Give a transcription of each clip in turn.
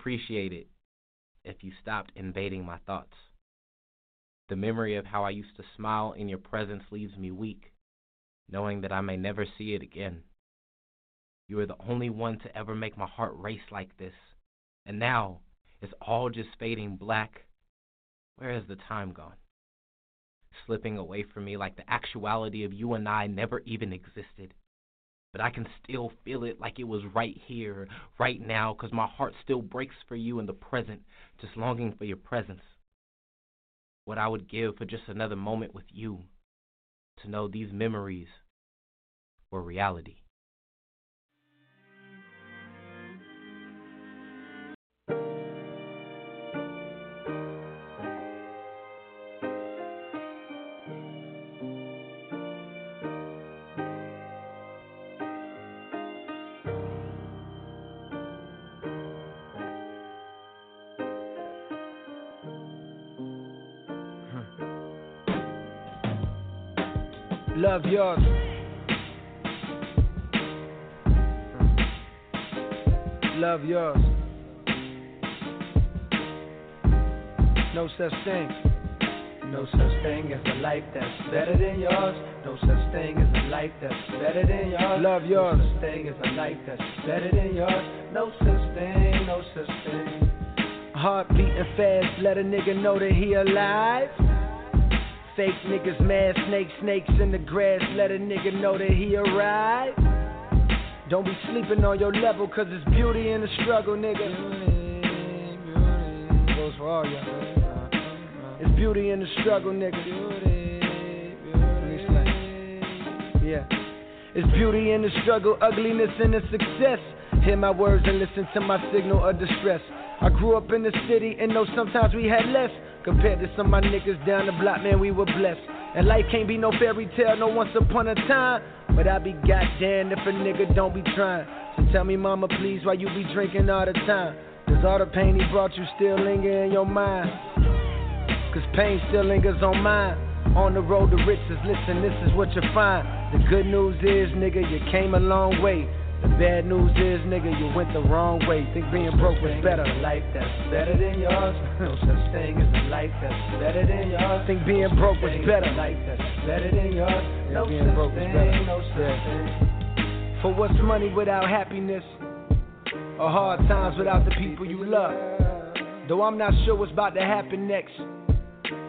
appreciate it if you stopped invading my thoughts. The memory of how I used to smile in your presence leaves me weak, knowing that I may never see it again. You are the only one to ever make my heart race like this, and now it's all just fading black. Where has the time gone? Slipping away from me like the actuality of you and I never even existed but I can still feel it like it was right here, right now, 'cause my heart still breaks for you in the present, just longing for your presence. What I would give for just another moment with you, to know these memories were reality. Love yours. Love yours. No such thing. No such thing as a life that's better than yours. No such thing as a life that's better than yours. Love yours. No such thing as a life that's better than yours. No such thing, no such thing. Heart beating fast, let a nigga know that he alive. Fake niggas, mad snakes, snakes in the grass, let a nigga know that he arrived. Don't be sleeping on your level, cause it's beauty in the struggle, nigga. Beauty, beauty. Goes for all y'all. It's beauty in the struggle, nigga. Yeah. It's beauty in the struggle, ugliness in the success. Hear my words and listen to my signal of distress. I grew up in the city and know sometimes we had less. Compared to some of my niggas down the block, man, we were blessed. And life can't be no fairy tale, no once upon a time. But I be goddamn if a nigga don't be trying. So tell me, mama, please, why you be drinking all the time? Does all the pain he brought you still linger in your mind? Cause pain still lingers on mine. On the road to riches, listen, this is what you find. The good news is, nigga, you came a long way. The bad news is, nigga, you went the wrong way. Think being broke was better. Life that's better than yours. No such thing as a life that's better than yours. Think being broke was better. Life that's better than yours. No being broke was better. No such thing. For what's money without happiness? Or hard times without the people you love? Though I'm not sure what's about to happen next.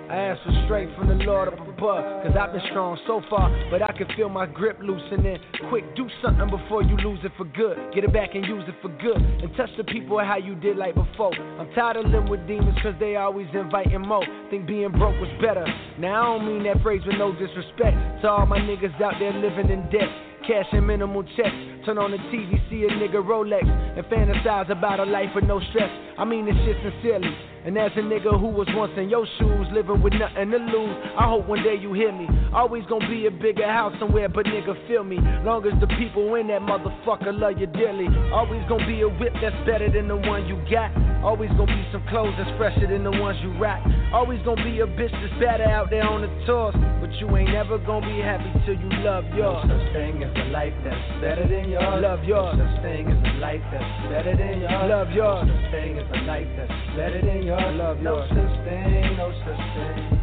I ask for strength from the Lord Cause I've been strong so far, but I can feel my grip loosening. Quick, do something before you lose it for good. Get it back and use it for good. And touch the people how you did like before. I'm tired of living with demons cause they always inviting more. Think being broke was better. Now I don't mean that phrase with no disrespect. To all my niggas out there living in debt. Cash and minimal checks. Turn on the TV, see a nigga Rolex, and fantasize about a life with no stress. I mean this shit sincerely. And as a nigga who was once in your shoes, living with nothing to lose, I hope one day you hear me. Always gonna be a bigger house somewhere, but nigga, feel me. Long as the people in that motherfucker love you dearly. Always gonna be a whip that's better than the one you got. Always gonna be some clothes that's fresher than the ones you rock. Always gonna be a bitch that's better out there on the tours. But you ain't never gonna be happy till you love yours. No such thing as a life that's better than yours. Love yours. No such thing as a life that's better than yours. Love yours. No such thing as a life that's better than yours. Love yours. No such thing, no such thing.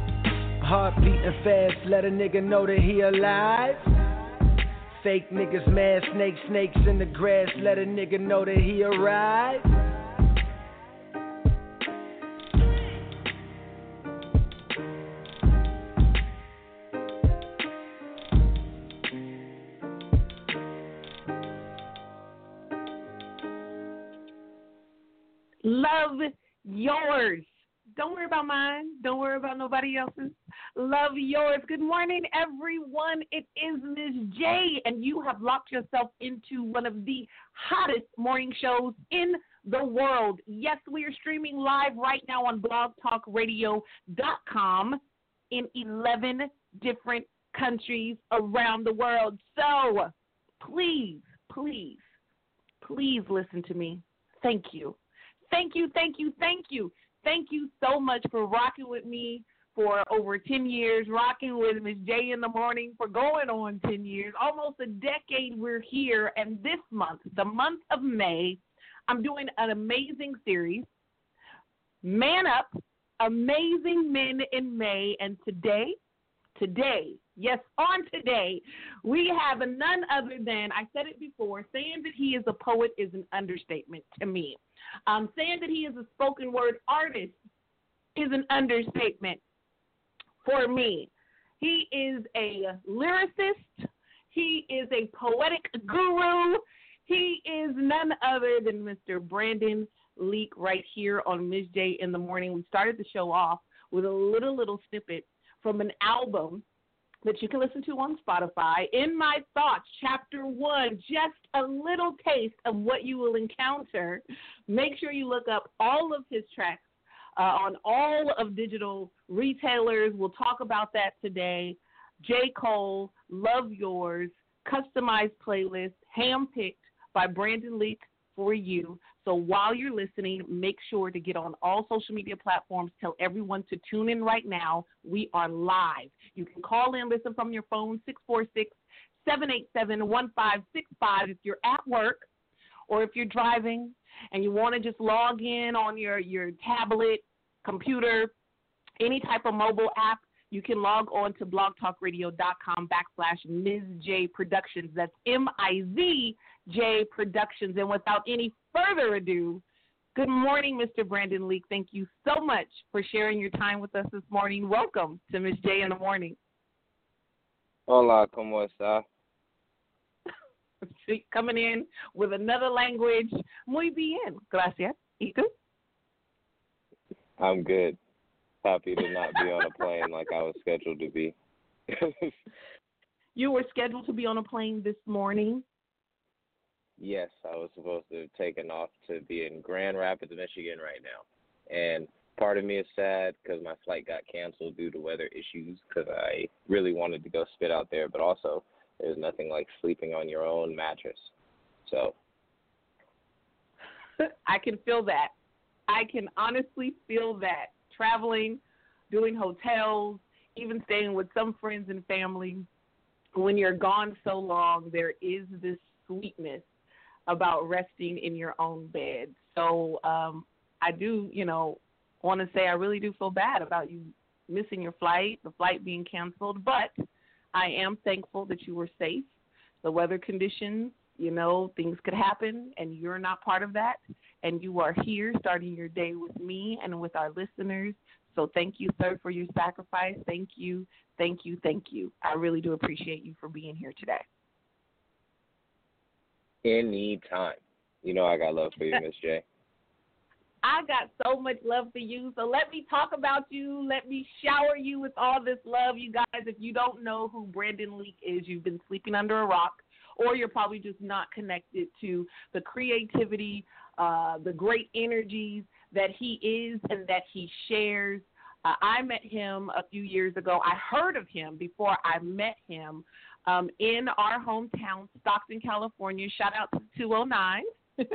Heart beating fast, let a nigga know that he alive. Fake niggas, mad snakes, snakes in the grass, let a nigga know that he arrived. Love yours. Don't worry about mine. Don't worry about nobody else's. love yours. Good morning, everyone. It is Miz J, and you have locked yourself into one of the hottest morning shows in the world. Yes, we are streaming live right now on blogtalkradio.com in 11 different countries around the world. So please, please, please listen to me. Thank you. Thank you, thank you, thank you. Thank you so much for rocking with me for over 10 years, rocking with Miz J in the morning for going on 10 years, almost a decade we're here. And this month, the month of May, I'm doing an amazing series, Man Up, Amazing Men in May. And today, today, yes, on today, we have none other than, I said it before, saying that he is a poet is an understatement to me. Um, saying that he is a spoken word artist is an understatement for me. He is a lyricist. He is a poetic guru. He is none other than Mr. Brandon Leake right here on Miz J in the morning. We started the show off with a little, little snippet from an album that you can listen to on Spotify. In My Thoughts, Chapter 1, just a little taste of what you will encounter. Make sure you look up all of his tracks uh, on all of digital retailers. We'll talk about that today. J. Cole, Love Yours, customized playlist, handpicked by Brandon Leake for you. So while you're listening, make sure to get on all social media platforms. Tell everyone to tune in right now. We are live. You can call in, listen from your phone, 646 787 1565 if you're at work or if you're driving and you want to just log in on your, your tablet, computer, any type of mobile app, you can log on to blogtalkradio.com backslash Miz J Productions. That's M I Z J Productions. And without any further ado, good morning, Mr. Brandon Leake. Thank you so much for sharing your time with us this morning. Welcome to Miz J in the morning. Hola, ¿cómo está? Coming in with another language. Muy bien. Gracias. ¿Y tú? I'm good. Happy to not be on a plane like I was scheduled to be. you were scheduled to be on a plane this morning. Yes, I was supposed to have taken off to be in Grand Rapids, Michigan right now. And part of me is sad because my flight got canceled due to weather issues because I really wanted to go spit out there, but also there's nothing like sleeping on your own mattress. So I can feel that. I can honestly feel that. Traveling, doing hotels, even staying with some friends and family, when you're gone so long, there is this sweetness about resting in your own bed. So um, I do, you know, want to say I really do feel bad about you missing your flight, the flight being canceled, but I am thankful that you were safe. The weather conditions, you know, things could happen and you're not part of that. And you are here starting your day with me and with our listeners. So thank you, sir, for your sacrifice. Thank you, thank you, thank you. I really do appreciate you for being here today anytime. You know I got love for you, Miz J. I got so much love for you. So let me talk about you. Let me shower you with all this love, you guys. If you don't know who Brandon Leake is, you've been sleeping under a rock, or you're probably just not connected to the creativity, uh, the great energies that he is and that he shares. Uh, I met him a few years ago. I heard of him before I met him um, in our hometown, Stockton, California. Shout out to 209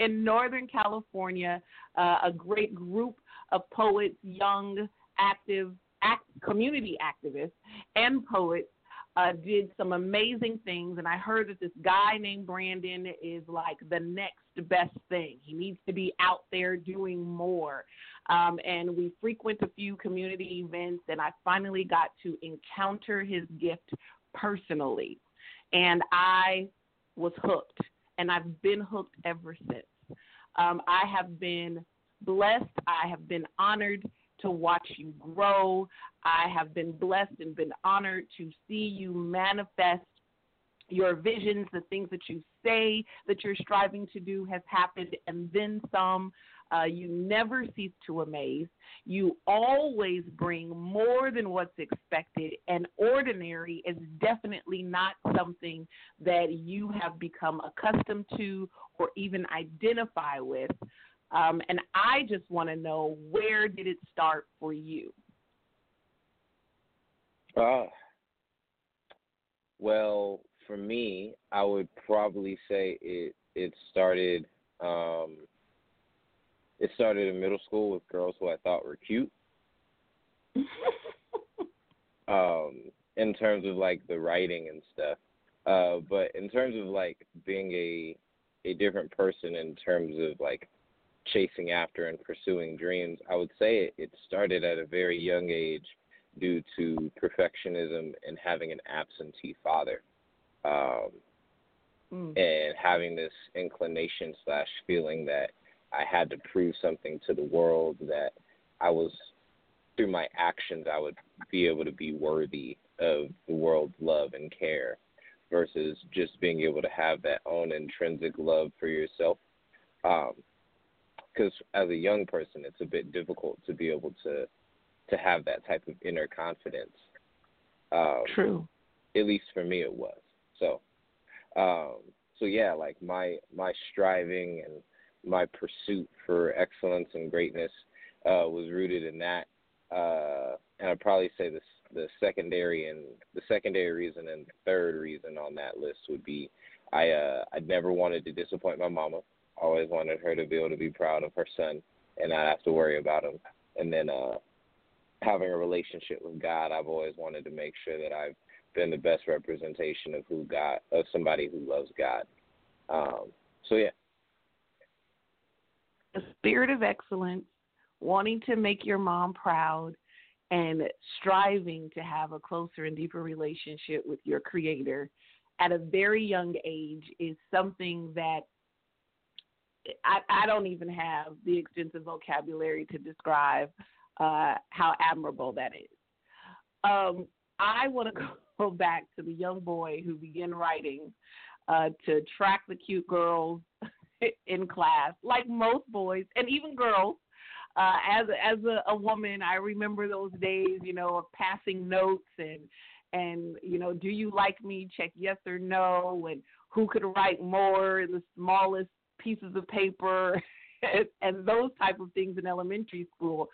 in Northern California, uh, a great group of poets, young, active, act, community activists, and poets. Uh, did some amazing things, and I heard that this guy named Brandon is like the next best thing. He needs to be out there doing more. Um, and we frequent a few community events, and I finally got to encounter his gift personally. And I was hooked, and I've been hooked ever since. Um, I have been blessed, I have been honored to watch you grow. I have been blessed and been honored to see you manifest your visions, the things that you say that you're striving to do has happened, and then some. Uh, you never cease to amaze. You always bring more than what's expected, and ordinary is definitely not something that you have become accustomed to or even identify with. Um, and I just want to know where did it start for you? Uh, well, for me, I would probably say it it started um, it started in middle school with girls who I thought were cute. um, in terms of like the writing and stuff. Uh, but in terms of like being a a different person in terms of like chasing after and pursuing dreams, I would say it, it started at a very young age due to perfectionism and having an absentee father. Um, Mm. and having this inclination slash feeling that I had to prove something to the world that I was through my actions I would be able to be worthy of the world's love and care versus just being able to have that own intrinsic love for yourself. Because as a young person, it's a bit difficult to be able to to have that type of inner confidence. Um, True. At least for me, it was. So um, so yeah, like my my striving and my pursuit for excellence and greatness uh, was rooted in that. Uh, and I'd probably say the the secondary and the secondary reason and third reason on that list would be I uh, I never wanted to disappoint my mama. Always wanted her to be able to be proud of her son and not have to worry about him. And then uh, having a relationship with God, I've always wanted to make sure that I've been the best representation of who God of somebody who loves God. Um, so yeah. The spirit of excellence, wanting to make your mom proud, and striving to have a closer and deeper relationship with your creator at a very young age is something that I, I don't even have the extensive vocabulary to describe uh, how admirable that is. Um, I want to go back to the young boy who began writing uh, to attract the cute girls in class, like most boys and even girls. Uh, as as a, a woman, I remember those days, you know, of passing notes and and you know, do you like me? Check yes or no, and who could write more in the smallest pieces of paper, and, and those type of things in elementary school.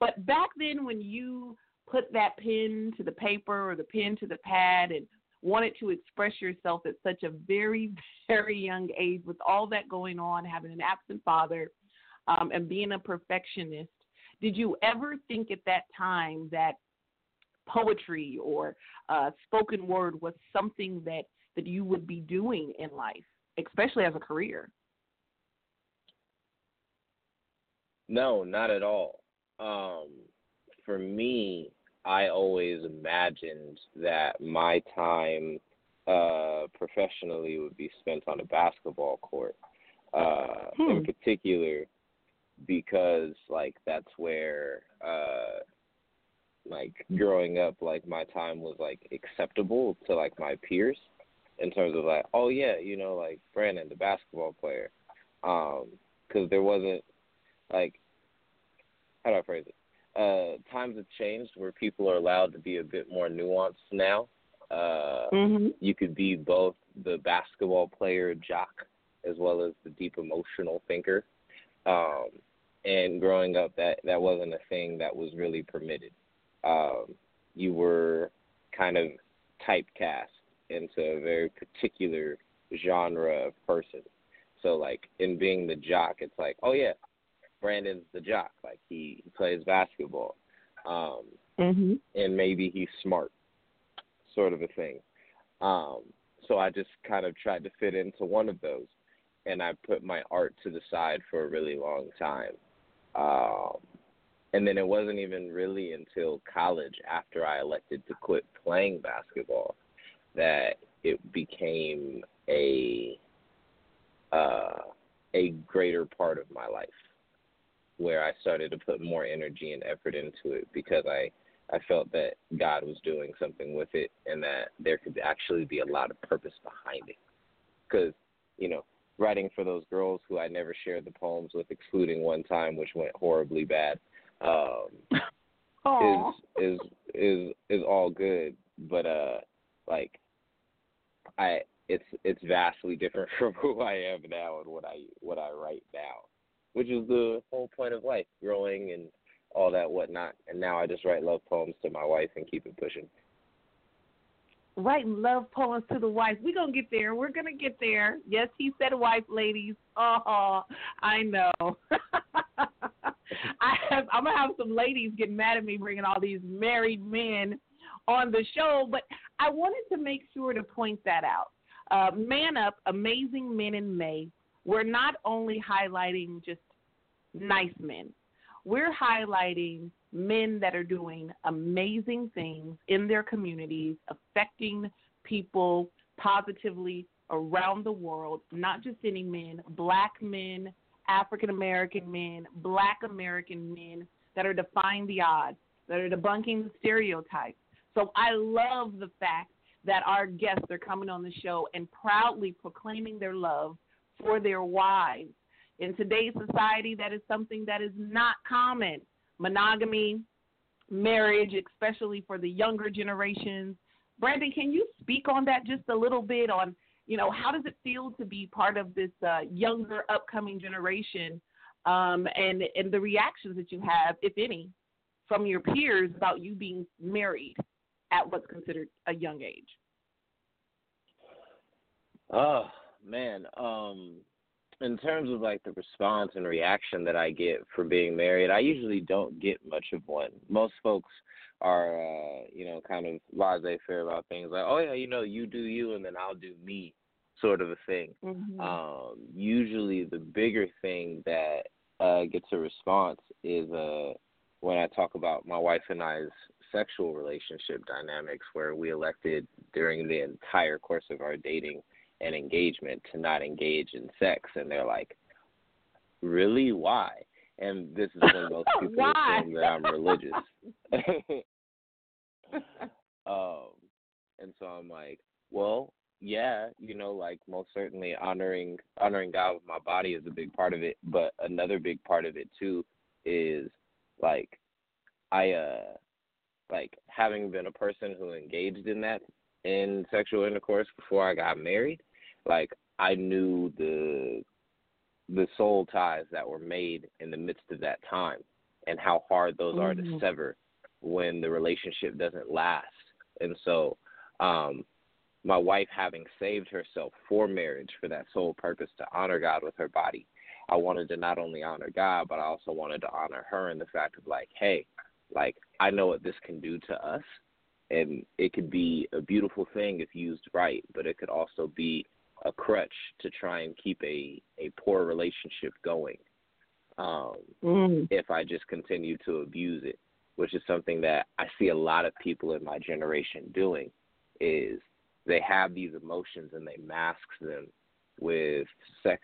But back then, when you put that pen to the paper or the pen to the pad and wanted to express yourself at such a very, very young age with all that going on, having an absent father, um, and being a perfectionist, did you ever think at that time that poetry or uh, spoken word was something that, that you would be doing in life, especially as a career? No, not at all. Um, for me, I always imagined that my time uh, professionally would be spent on a basketball court. Uh, Hmm. In particular, because like that's where uh, like growing up, like my time was like acceptable to like my peers in terms of like, oh yeah, you know, like Brandon, the basketball player, because there wasn't like how do I phrase it? Uh, times have changed where people are allowed to be a bit more nuanced now. Uh, Mm-hmm. you could be both the basketball player jock as well as the deep emotional thinker. Um, and growing up, that that wasn't a thing that was really permitted. Um, you were kind of typecast into a very particular genre of person. So, like in being the jock, it's like, oh yeah, Brandon's the jock. Like he, he plays basketball, um, Mm-hmm. and maybe he's smart, sort of a thing. Um, so I just kind of tried to fit into one of those, and I put my art to the side for a really long time. Um, and then it wasn't even really until college, after I elected to quit playing basketball, that it became a uh, a greater part of my life where I started to put more energy and effort into it because I I felt that God was doing something with it and that there could actually be a lot of purpose behind it. Because you know writing for those girls who I never shared the poems with, excluding one time, which went horribly bad. Um, Aw. is is is is all good, but uh, like I it's it's vastly different from who I am now and what I what I write now, which is the whole point of life, growing and all that whatnot. And now I just write love poems to my wife and keep it pushing. Writing love poems to the wife. We're going to get there. We're going to get there. Yes, he said wife, ladies. Oh, I know. I have, I'm going to have some ladies get mad at me bringing all these married men on the show, but I wanted to make sure to point that out. Uh, Man Up, Amazing Men in May, we're not only highlighting just nice men, we're highlighting men that are doing amazing things in their communities, affecting people positively around the world, not just any men, black men, African American men, black American men that are defying the odds, that are debunking the stereotypes. So I love the fact that our guests are coming on the show and proudly proclaiming their love for their wives. In today's society, that is something that is not common. Monogamy, marriage, especially for the younger generations. Brandon, can you speak on that just a little bit on, you know, how does it feel to be part of this uh, younger upcoming generation um, and, and the reactions that you have, if any, from your peers about you being married at what's considered a young age? Oh man, um, in terms of like the response and reaction that I get for being married, I usually don't get much of one. Most folks are, uh, you know, kind of laissez-faire about things like, oh yeah, you know, you do you, and then I'll do me, sort of a thing. Mm-hmm. Um, usually, the bigger thing that uh, gets a response is uh, when I talk about my wife and I's sexual relationship dynamics, where we elected during the entire course of our dating and engagement to not engage in sex, and they're like, "Really? Why?" And this is when most people assume that I'm religious. um, and so I'm like, well, yeah, you know, like most certainly honoring honoring God with my body is a big part of it, but another big part of it too is like I uh like having been a person who engaged in that in sexual intercourse before I got married, like I knew the the soul ties that were made in the midst of that time and how hard those are to Mhm. sever when the relationship doesn't last. And so um my wife having saved herself for marriage for that sole purpose to honor God with her body. I wanted to not only honor God, but I also wanted to honor her in the fact of like, hey, like I know what this can do to us and it could be a beautiful thing if used right, but it could also be a crutch to try and keep a a poor relationship going. Um Mm. if I just continue to abuse it, which is something that I see a lot of people in my generation doing is they have these emotions and they mask them with sex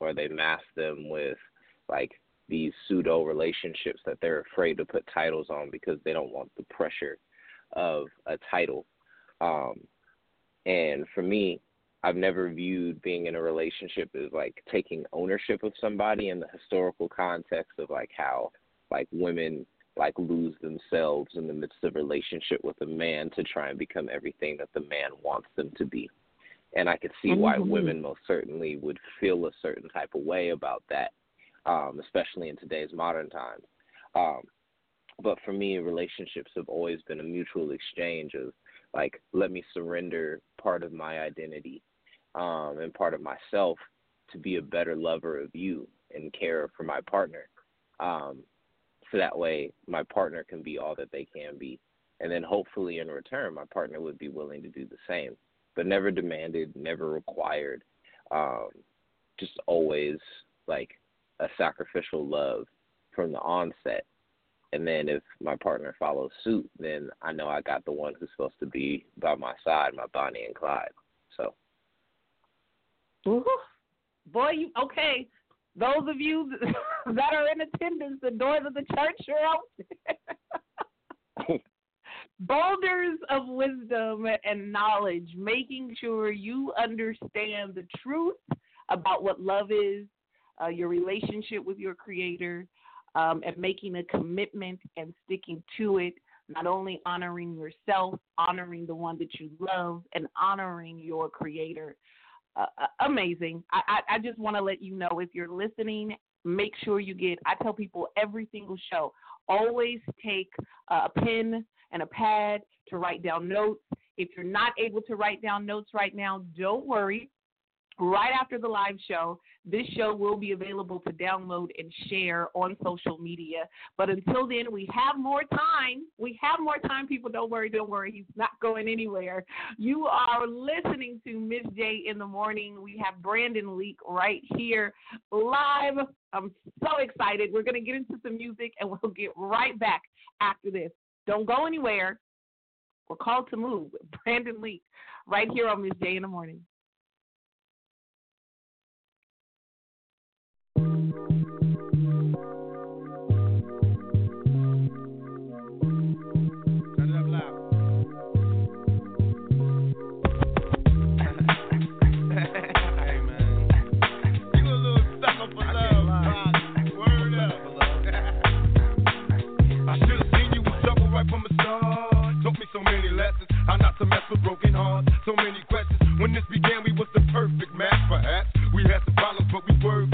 or they mask them with like these pseudo relationships that they're afraid to put titles on because they don't want the pressure of a title. Um and for me, I've never viewed being in a relationship as like taking ownership of somebody in the historical context of like how like women like lose themselves in the midst of relationship with a man to try and become everything that the man wants them to be. And I could see why Mhm. women most certainly would feel a certain type of way about that, um, especially in today's modern times. Um, but for me, relationships have always been a mutual exchange of like, let me surrender part of my identity um, and part of myself to be a better lover of you and care for my partner. Um, so that way, my partner can be all that they can be. And then hopefully, in return, my partner would be willing to do the same, but never demanded, never required. Um, just always like a sacrificial love from the onset. And then if my partner follows suit, then I know I got the one who's supposed to be by my side, my Bonnie and Clyde. Ooh. Boy, you okay? Those of you that are in attendance, the doors of the church are open. Boulders of wisdom and knowledge, making sure you understand the truth about what love is, uh, your relationship with your Creator, um, and making a commitment and sticking to it. Not only honoring yourself, honoring the one that you love, and honoring your Creator. Uh, uh amazing. I, I, I just want to let you know if you're listening, make sure you get. I tell people every single show, always take a pen and a pad to write down notes. If you're not able to write down notes right now, don't worry right after the live show. This show will be available to download and share on social media. But until then, we have more time. We have more time, people. Don't worry, don't worry. He's not going anywhere. You are listening to Miz J in the morning. We have Brandon Leake right here live. I'm so excited. We're going to get into some music and we'll get right back after this. Don't go anywhere. We're called to move. Brandon Leake right here on Miz J in the morning. So many lessons. How not to mess with broken hearts? So many questions. When this began, we was the perfect match, perhaps. We had some problems, but we working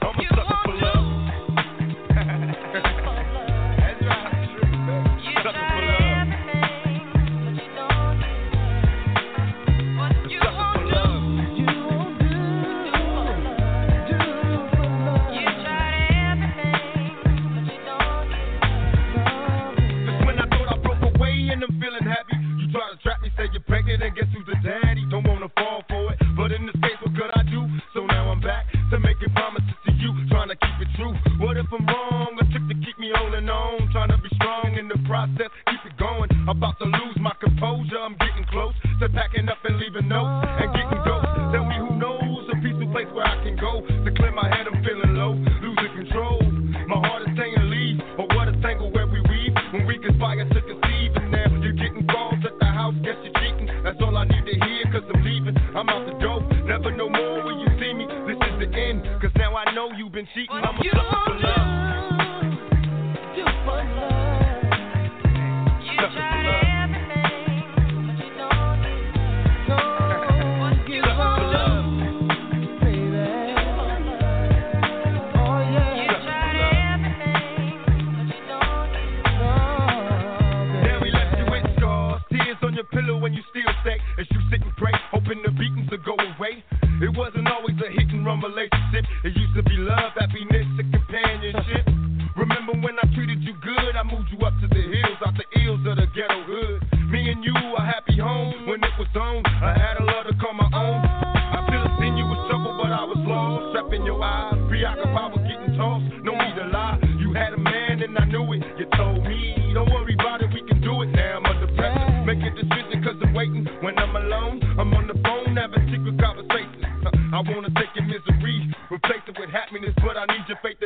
I wanna take your misery, replace it with happiness, but I need your faith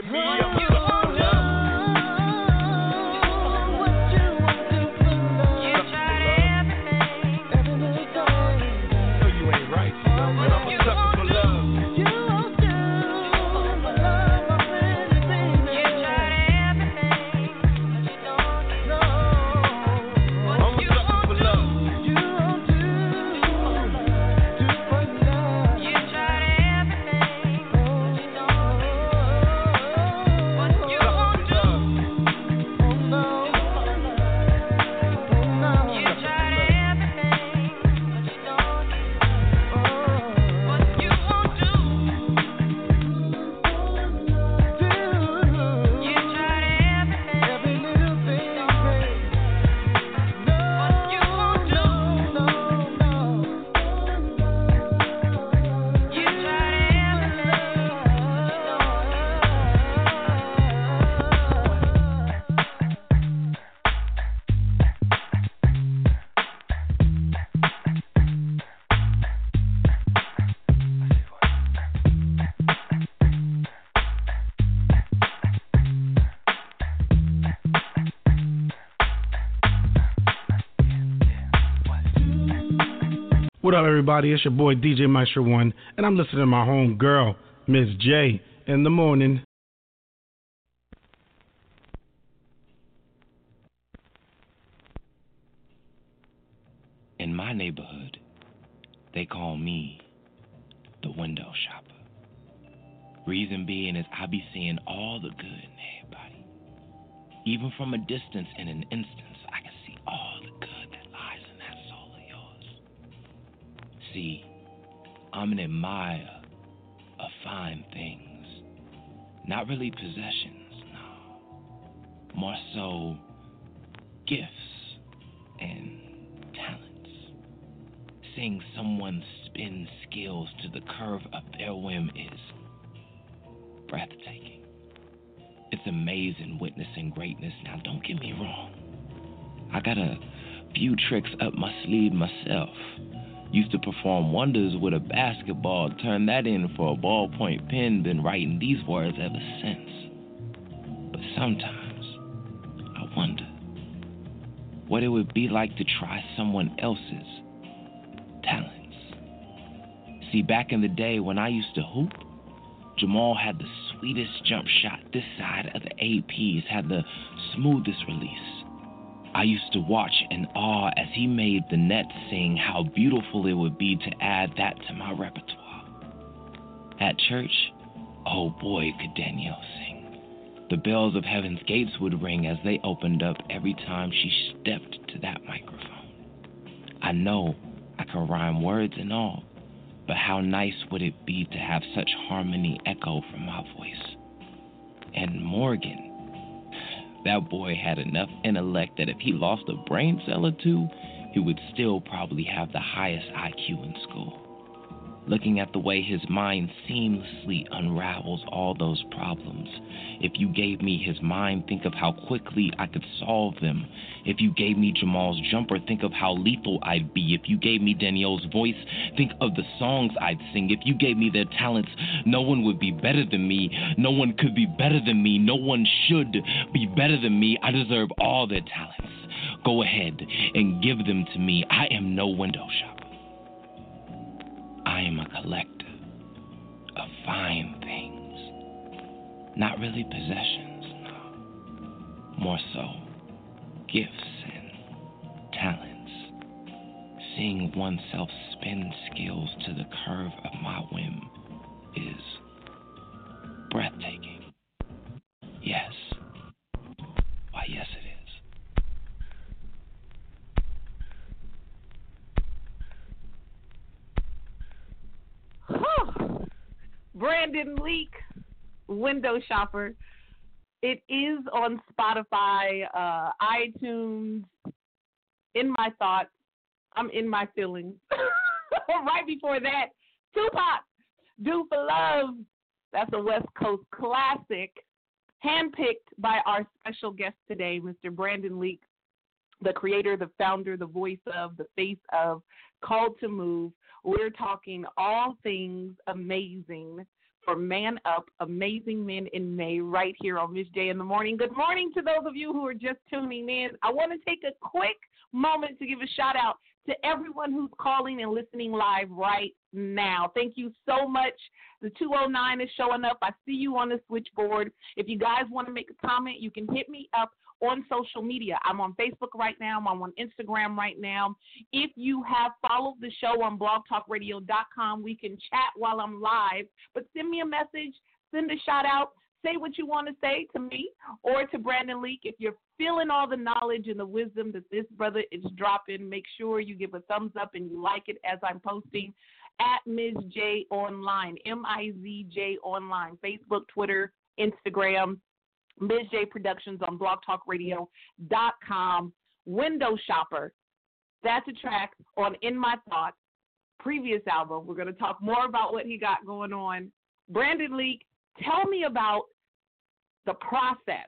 up, everybody? It's your boy DJ Maestro One, and I'm listening to my home girl, Miz J, in the morning. In my neighborhood, they call me the window shopper. Reason being is I be seeing all the good in everybody. Even from a distance in an instance, See, I'm an admirer of fine things. Not really possessions, no. More so gifts and talents. Seeing someone spin skills to the curve of their whim is breathtaking. It's amazing witnessing greatness. Now, don't get me wrong. I got a few tricks up my sleeve myself. Used to perform wonders with a basketball, turned that in for a ballpoint pen, been writing these words ever since. But sometimes I wonder what it would be like to try someone else's talents. See, back in the day when I used to hoop, Jamal had the sweetest jump shot this side of the APs, had the smoothest release. I used to watch in awe as he made the net sing how beautiful it would be to add that to my repertoire. At church, oh boy, could Danielle sing. The bells of heaven's gates would ring as they opened up every time she stepped to that microphone. I know I can rhyme words and all, but how nice would it be to have such harmony echo from my voice? And Morgan, that boy had enough intellect that if he lost a brain cell or two, he would still probably have the highest IQ in school. Looking at the way his mind seamlessly unravels all those problems. If you gave me his mind, think of how quickly I could solve them. If you gave me Jamal's jumper, think of how lethal I'd be. If you gave me Danielle's voice, think of the songs I'd sing. If you gave me their talents, no one would be better than me. No one could be better than me. No one should be better than me. I deserve all their talents. Go ahead and give them to me. I am no window shopper. I am a collector of fine things. Not really possessions, no. More so, gifts and talents. Seeing oneself spin skills to the curve of my whim is breathtaking. Yes. Why, yes, it is. Brandon Leake, Window Shopper. It is on Spotify, uh, iTunes, in my thoughts. I'm in my feelings. right before that, Tupac, Do for Love. That's a West Coast classic, handpicked by our special guest today, Mr. Brandon Leake, the creator, the founder, the voice of, the face of Called to Move. We're talking all things amazing for Man Up, Amazing Men in May, right here on Miz J in the Morning. Good morning to those of you who are just tuning in. I want to take a quick moment to give a shout out to everyone who's calling and listening live right now. Thank you so much. The 209 is showing up. I see you on the switchboard. If you guys want to make a comment, you can hit me up on social media. I'm on Facebook right now. I'm on Instagram right now. If you have followed the show on blogtalkradio.com, we can chat while I'm live. But send me a message, send a shout out, say what you want to say to me or to Brandon Leake. If you're feeling all the knowledge and the wisdom that this brother is dropping, make sure you give a thumbs up and you like it as I'm posting at Miz J Online, M I Z J Online, Facebook, Twitter, Instagram. Miz J Productions on blogtalkradio.com. Window Shopper. That's a track on In My Thoughts, previous album. We're going to talk more about what he got going on. Brandon Leake, tell me about the process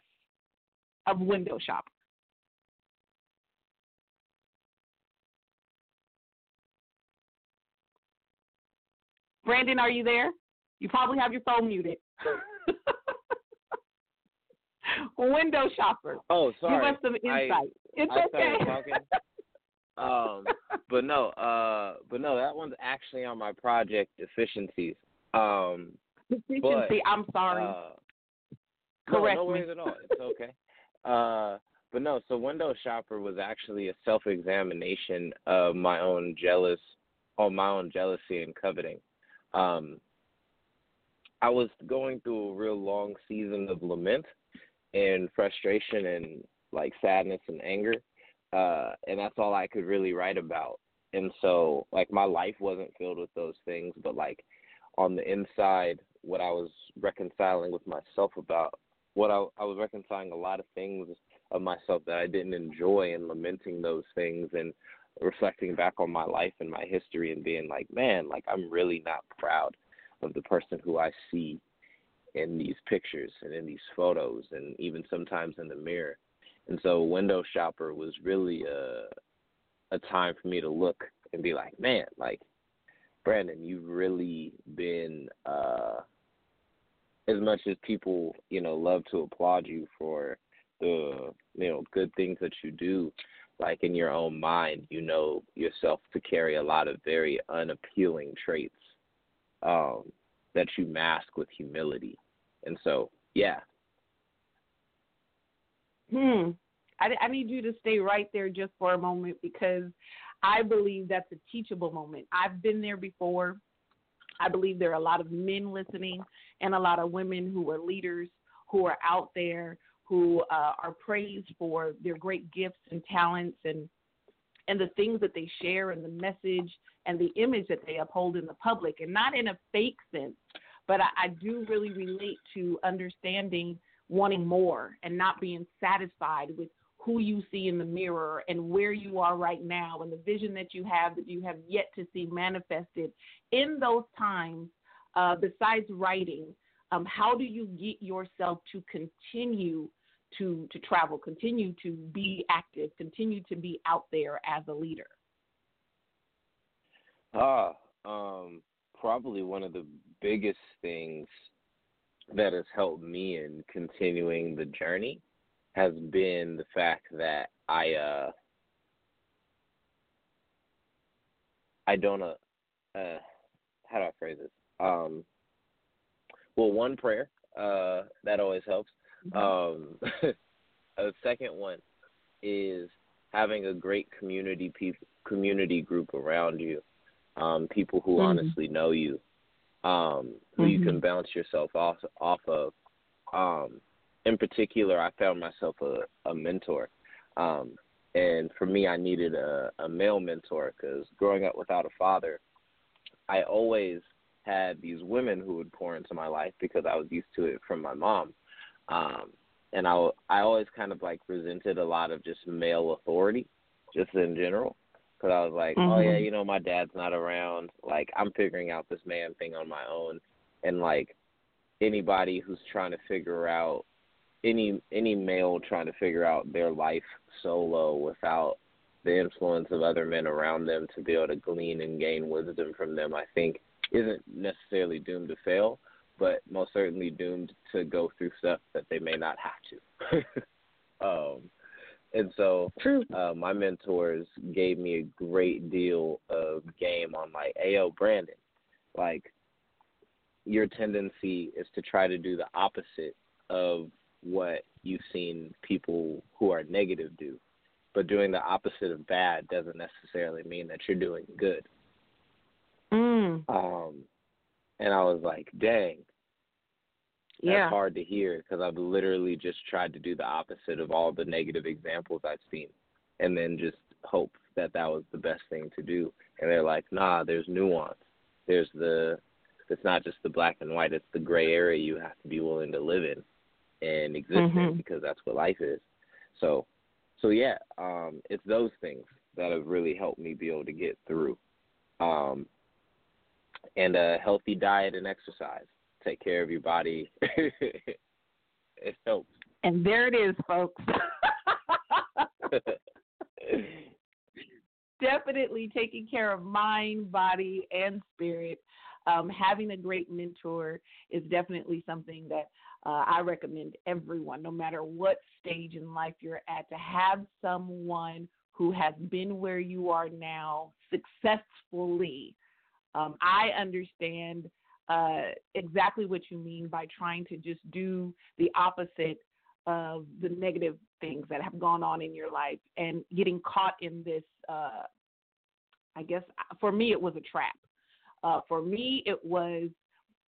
of Window Shopper. Brandon, are you there? You probably have your phone muted. Window shopper. Oh, sorry. Give us some insight. I, it's I okay. Um, but no, uh, but no, that one's actually on my project Deficiencies. Um, Deficiency. but, I'm sorry. Uh, Correct no, no me. worries at all. It's okay. uh, but no, so Window Shopper was actually a self-examination of my own jealous, on my own jealousy and coveting. Um, I was going through a real long season of lament and frustration and like sadness and anger, uh, and that's all I could really write about. And so, like, my life wasn't filled with those things, but like on the inside, what I was reconciling with myself about, what I, I was reconciling a lot of things of myself that I didn't enjoy and lamenting those things and reflecting back on my life and my history and being like, man, like I'm really not proud of the person who I see in these pictures and in these photos and even sometimes in the mirror. And so window shopper was really a a time for me to look and be like, man, like Brandon, you've really been uh as much as people, you know, love to applaud you for the, you know, good things that you do, like in your own mind, you know yourself to carry a lot of very unappealing traits um that you mask with humility. And so, yeah. Hmm. I, I need you to stay right there just for a moment because I believe that's a teachable moment. I've been there before. I believe there are a lot of men listening and a lot of women who are leaders who are out there who uh, are praised for their great gifts and talents and and the things that they share and the message and the image that they uphold in the public and not in a fake sense but I, I do really relate to understanding wanting more and not being satisfied with who you see in the mirror and where you are right now and the vision that you have that you have yet to see manifested in those times uh, besides writing um, how do you get yourself to continue to to travel continue to be active continue to be out there as a leader? Ah, um, probably one of the biggest things that has helped me in continuing the journey has been the fact that I uh I don't uh, uh how do I phrase this? Um well one prayer, uh that always helps. Um a second one is having a great community people community group around you. Um people who Mhm. honestly know you. Um who you can bounce yourself off off of. Um in particular, I found myself a, a mentor. Um, and for me, I needed a, a male mentor because growing up without a father, I always had these women who would pour into my life because I was used to it from my mom. Um, and I, I always kind of like resented a lot of just male authority, just in general. Because I was like, oh yeah, Mhm. you know, my dad's not around. Like I'm figuring out this man thing on my own, and like anybody who's trying to figure out any any male trying to figure out their life solo without the influence of other men around them to be able to glean and gain wisdom from them, I think isn't necessarily doomed to fail, but most certainly doomed to go through stuff that they may not have to. um, and so uh, my mentors gave me a great deal of game on like, Ayo, Brandon, like your tendency is to try to do the opposite of what you've seen people who are negative do. But doing the opposite of bad doesn't necessarily mean that you're doing good. mm. Um, and I was like, dang, that's yeah hard to hear because I've literally just tried to do the opposite of all the negative examples I've seen, and then just hope that that was the best thing to do. And they're like, nah, there's nuance. There's the, it's not just the black and white. It's the gray area you have to be willing to live in and exist in Mhm. because that's what life is. So, so yeah, um, it's those things that have really helped me be able to get through. Um, and a healthy diet and exercise. Take care of your body. it helps. and there it is folks definitely taking care of mind, body, and spirit. Um, having a great mentor is definitely something that uh, I recommend everyone, no matter what stage in life you're at, to have someone who has been where you are now successfully. Um, I understand uh, exactly what you mean by trying to just do the opposite of the negative things that have gone on in your life and getting caught in this. Uh, I guess for me, it was a trap. Uh, for me, it was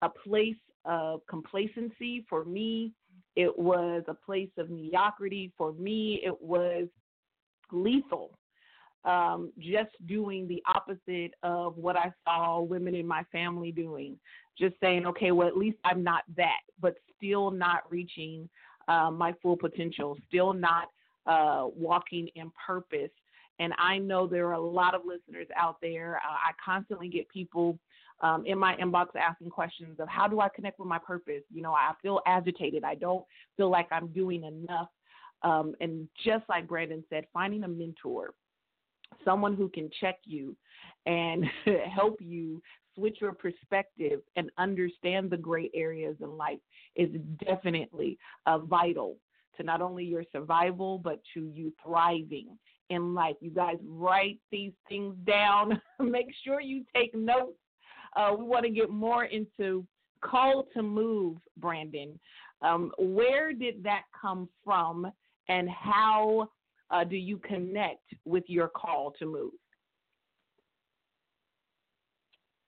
a place of complacency. For me, it was a place of mediocrity. For me, it was lethal. Um, just doing the opposite of what I saw women in my family doing. Just saying, okay, well, at least I'm not that, but still not reaching uh, my full potential, still not uh, walking in purpose. And I know there are a lot of listeners out there. Uh, I constantly get people um, in my inbox asking questions of how do I connect with my purpose? You know, I feel agitated. I don't feel like I'm doing enough. Um, and just like Brandon said, finding a mentor, someone who can check you and help you switch your perspective and understand the gray areas in life is definitely uh, vital to not only your survival but to you thriving in life. You guys write these things down. Make sure you take notes. Uh, we want to get more into call to move, Brandon. Um, where did that come from, and how uh, do you connect with your call to move?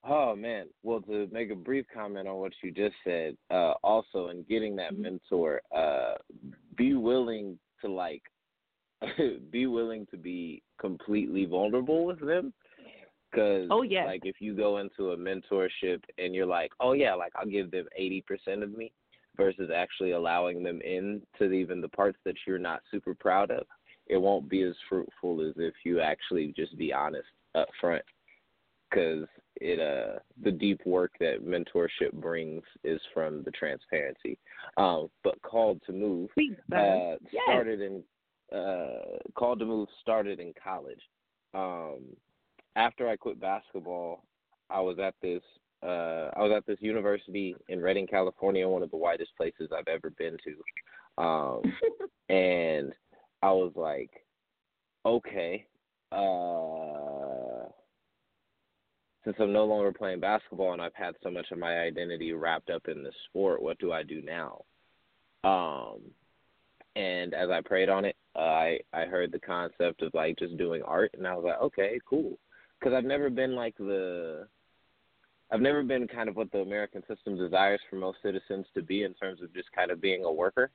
Oh man. Well, to make a brief comment on what you just said, uh, also in getting that Mm-hmm. mentor, uh, be willing to like, be willing to be completely vulnerable with them. Because, Oh, yes. like, if you go into a mentorship and you're like, oh yeah, like I'll give them eighty percent of me, versus actually allowing them in to even the parts that you're not super proud of, it won't be as fruitful as if you actually just be honest up front because it uh the deep work that mentorship brings is from the transparency. Um, but called to move uh, Yes. started in uh called to move started in college. Um, after I quit basketball, I was at this uh I was at this university in Redding, California, one of the whitest places I've ever been to. Um, and I was like, okay, uh since I'm no longer playing basketball and I've had so much of my identity wrapped up in the sport, what do I do now? Um, and as I prayed on it, uh, I I heard the concept of like just doing art, and I was like, okay, cool, because I've never been like the, I've never been kind of what the American system desires for most citizens to be in terms of just kind of being a worker,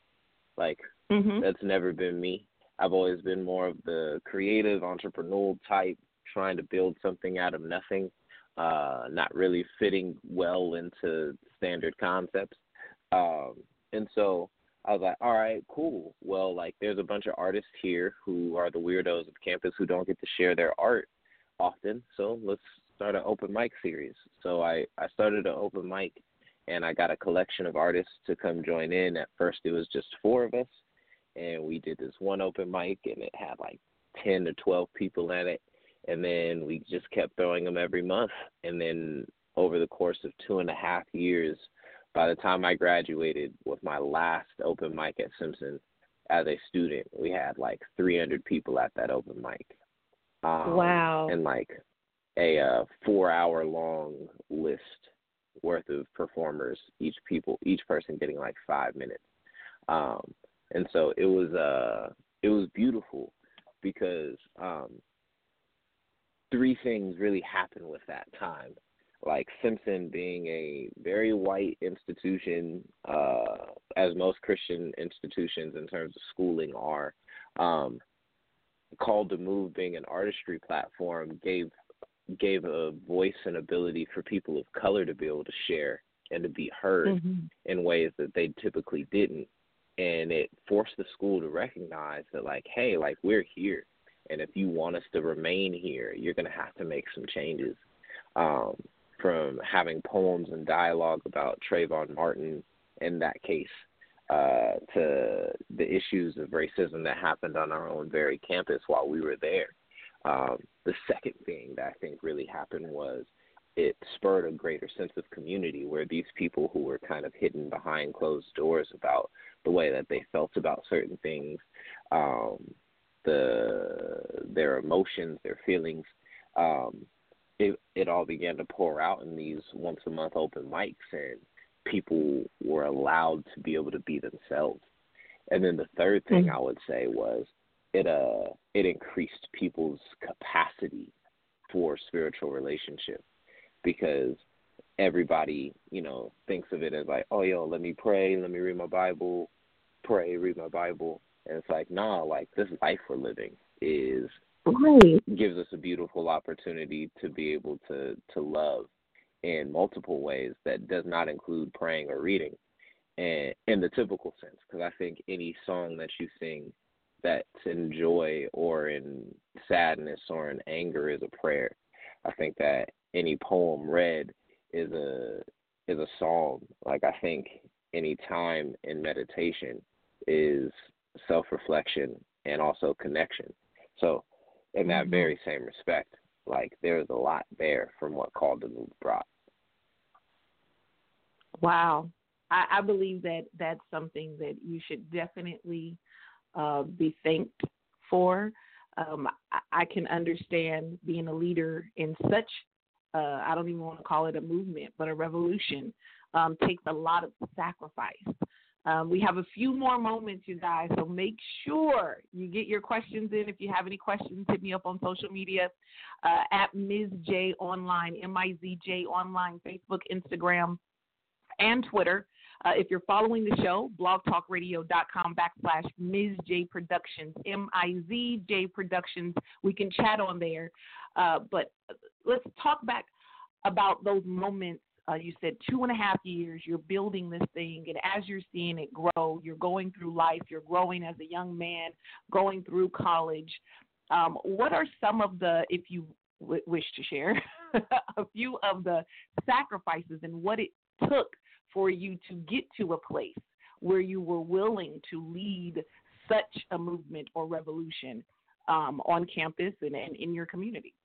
like Mm-hmm. that's never been me. I've always been more of the creative, entrepreneurial type, trying to build something out of nothing, uh, not really fitting well into standard concepts. Um, and so I was like, all right, cool. Well, like, there's a bunch of artists here who are the weirdos of campus who don't get to share their art often. So let's start an open mic series. So I, I started an open mic and I got a collection of artists to come join in. At first, it was just four of us and we did this one open mic and it had like 10 to 12 people at it. And then we just kept throwing them every month. And then over the course of two and a half years by the time i graduated with my last open mic at simpson as a student we had like 300 people at that open mic. Um, Wow. and like a uh, four hour long list worth of performers each people each person getting like five minutes. Um and so it was uh it was beautiful because um three things really happened with that time like simpson being a very white institution uh as most christian institutions in terms of schooling are um called to move being an artistry platform gave gave a voice and ability for people of color to be able to share and to be heard Mhm. in ways that they typically didn't and it forced the school to recognize that like hey like we're here and if you want us to remain here you're going to have to make some changes um, from having poems and dialogue about Trayvon Martin in that case uh, to the issues of racism that happened on our own very campus while we were there. Um, the second thing that I think really happened was it spurred a greater sense of community where these people who were kind of hidden behind closed doors about the way that they felt about certain things um, the their emotions, their feelings. Um, it it all began to pour out in these once a month open mics, and people were allowed to be able to be themselves. And then the third thing I would say was it uh it increased people's capacity for spiritual relationship because everybody, you know, thinks of it as like, oh yo, let me pray, let me read my Bible, pray, read my Bible. And it's like, nah, like this life we're living is right. gives us a beautiful opportunity to be able to to love in multiple ways that does not include praying or reading and in the typical sense because i think any song that you sing that's in joy or in sadness or in anger is a prayer i think that any poem read is a is a psalm like i think any time in meditation is self reflection and also connection so in that very same respect like there's a lot there from what called the move brought Wow. I, I believe that that's something that you should definitely uh, be thanked for. Um, I, I can understand being a leader in such, uh, I don't even want to call it a movement, but a revolution um, takes a lot of sacrifice. Um, we have a few more moments, you guys, so make sure you get your questions in. If you have any questions, hit me up on social media uh, at Miz J Online, M I Z J Online, Facebook, Instagram, and Twitter. Uh, if you're following the show, blogtalkradio.com backslash Miz J Productions, M I Z J Productions. We can chat on there. Uh, but let's talk back about those moments. Uh, you said two and a half years, you're building this thing, and as you're seeing it grow, you're going through life, you're growing as a young man, going through college. Um, what are some of the, if you w- wish to share, a few of the sacrifices and what it took for you to get to a place where you were willing to lead such a movement or revolution um, on campus and, and in your community?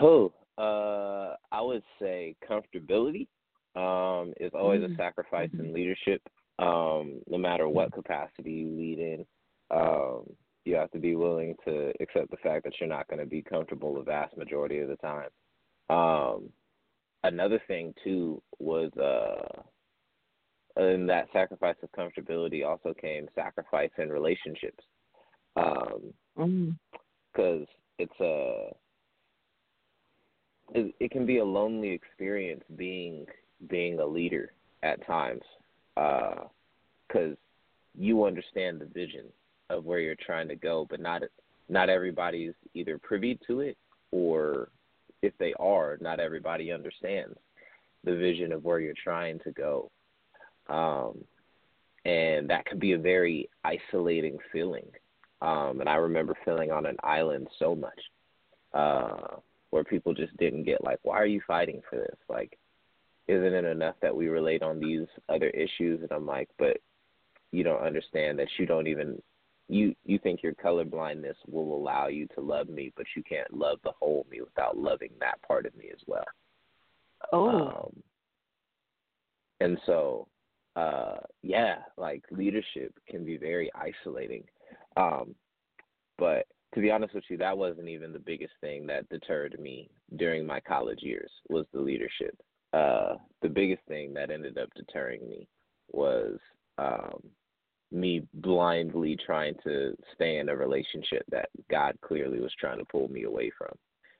Oh, uh, I would say comfortability um, is always Mm. a sacrifice in leadership. Um, no matter what capacity you lead in, um, you have to be willing to accept the fact that you're not going to be comfortable the vast majority of the time. Um, another thing too was uh, in that sacrifice of comfortability also came sacrifice in relationships. Um, Mm. because it's a it, it can be a lonely experience being being a leader at times because you understand the vision of where you're trying to go but not not everybody's either privy to it or if they are not everybody understands the vision of where you're trying to go. Um and that can be a very isolating feeling. Um, and I remember feeling on an island so much, uh, where people just didn't get like, why are you fighting for this? Like, isn't it enough that we relate on these other issues? And I'm like, but you don't understand that you don't even you you think your colorblindness will allow you to love me, but you can't love the whole me without loving that part of me as well. Oh, Um, and so, uh, yeah, like leadership can be very isolating. Um, but to be honest with you, that wasn't even the biggest thing that deterred me during my college years was the leadership. Uh, the biggest thing that ended up deterring me was um, me blindly trying to stay in a relationship that God clearly was trying to pull me away from,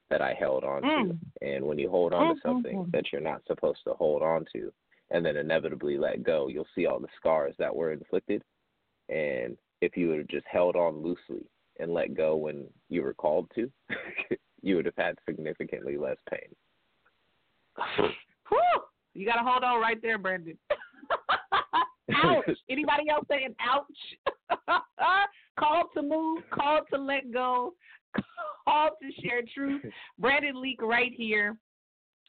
that I held on to. Mm. And when you hold on to something Mhm. that you're not supposed to hold on to, and then inevitably let go, you'll see all the scars that were inflicted. And if you would have just held on loosely and let go when you were called to, you would have had significantly less pain. Whew. You got to hold on right there, Brandon. ouch. Anybody else saying ouch? called to move, called to let go, called to share truth. Brandon Leake right here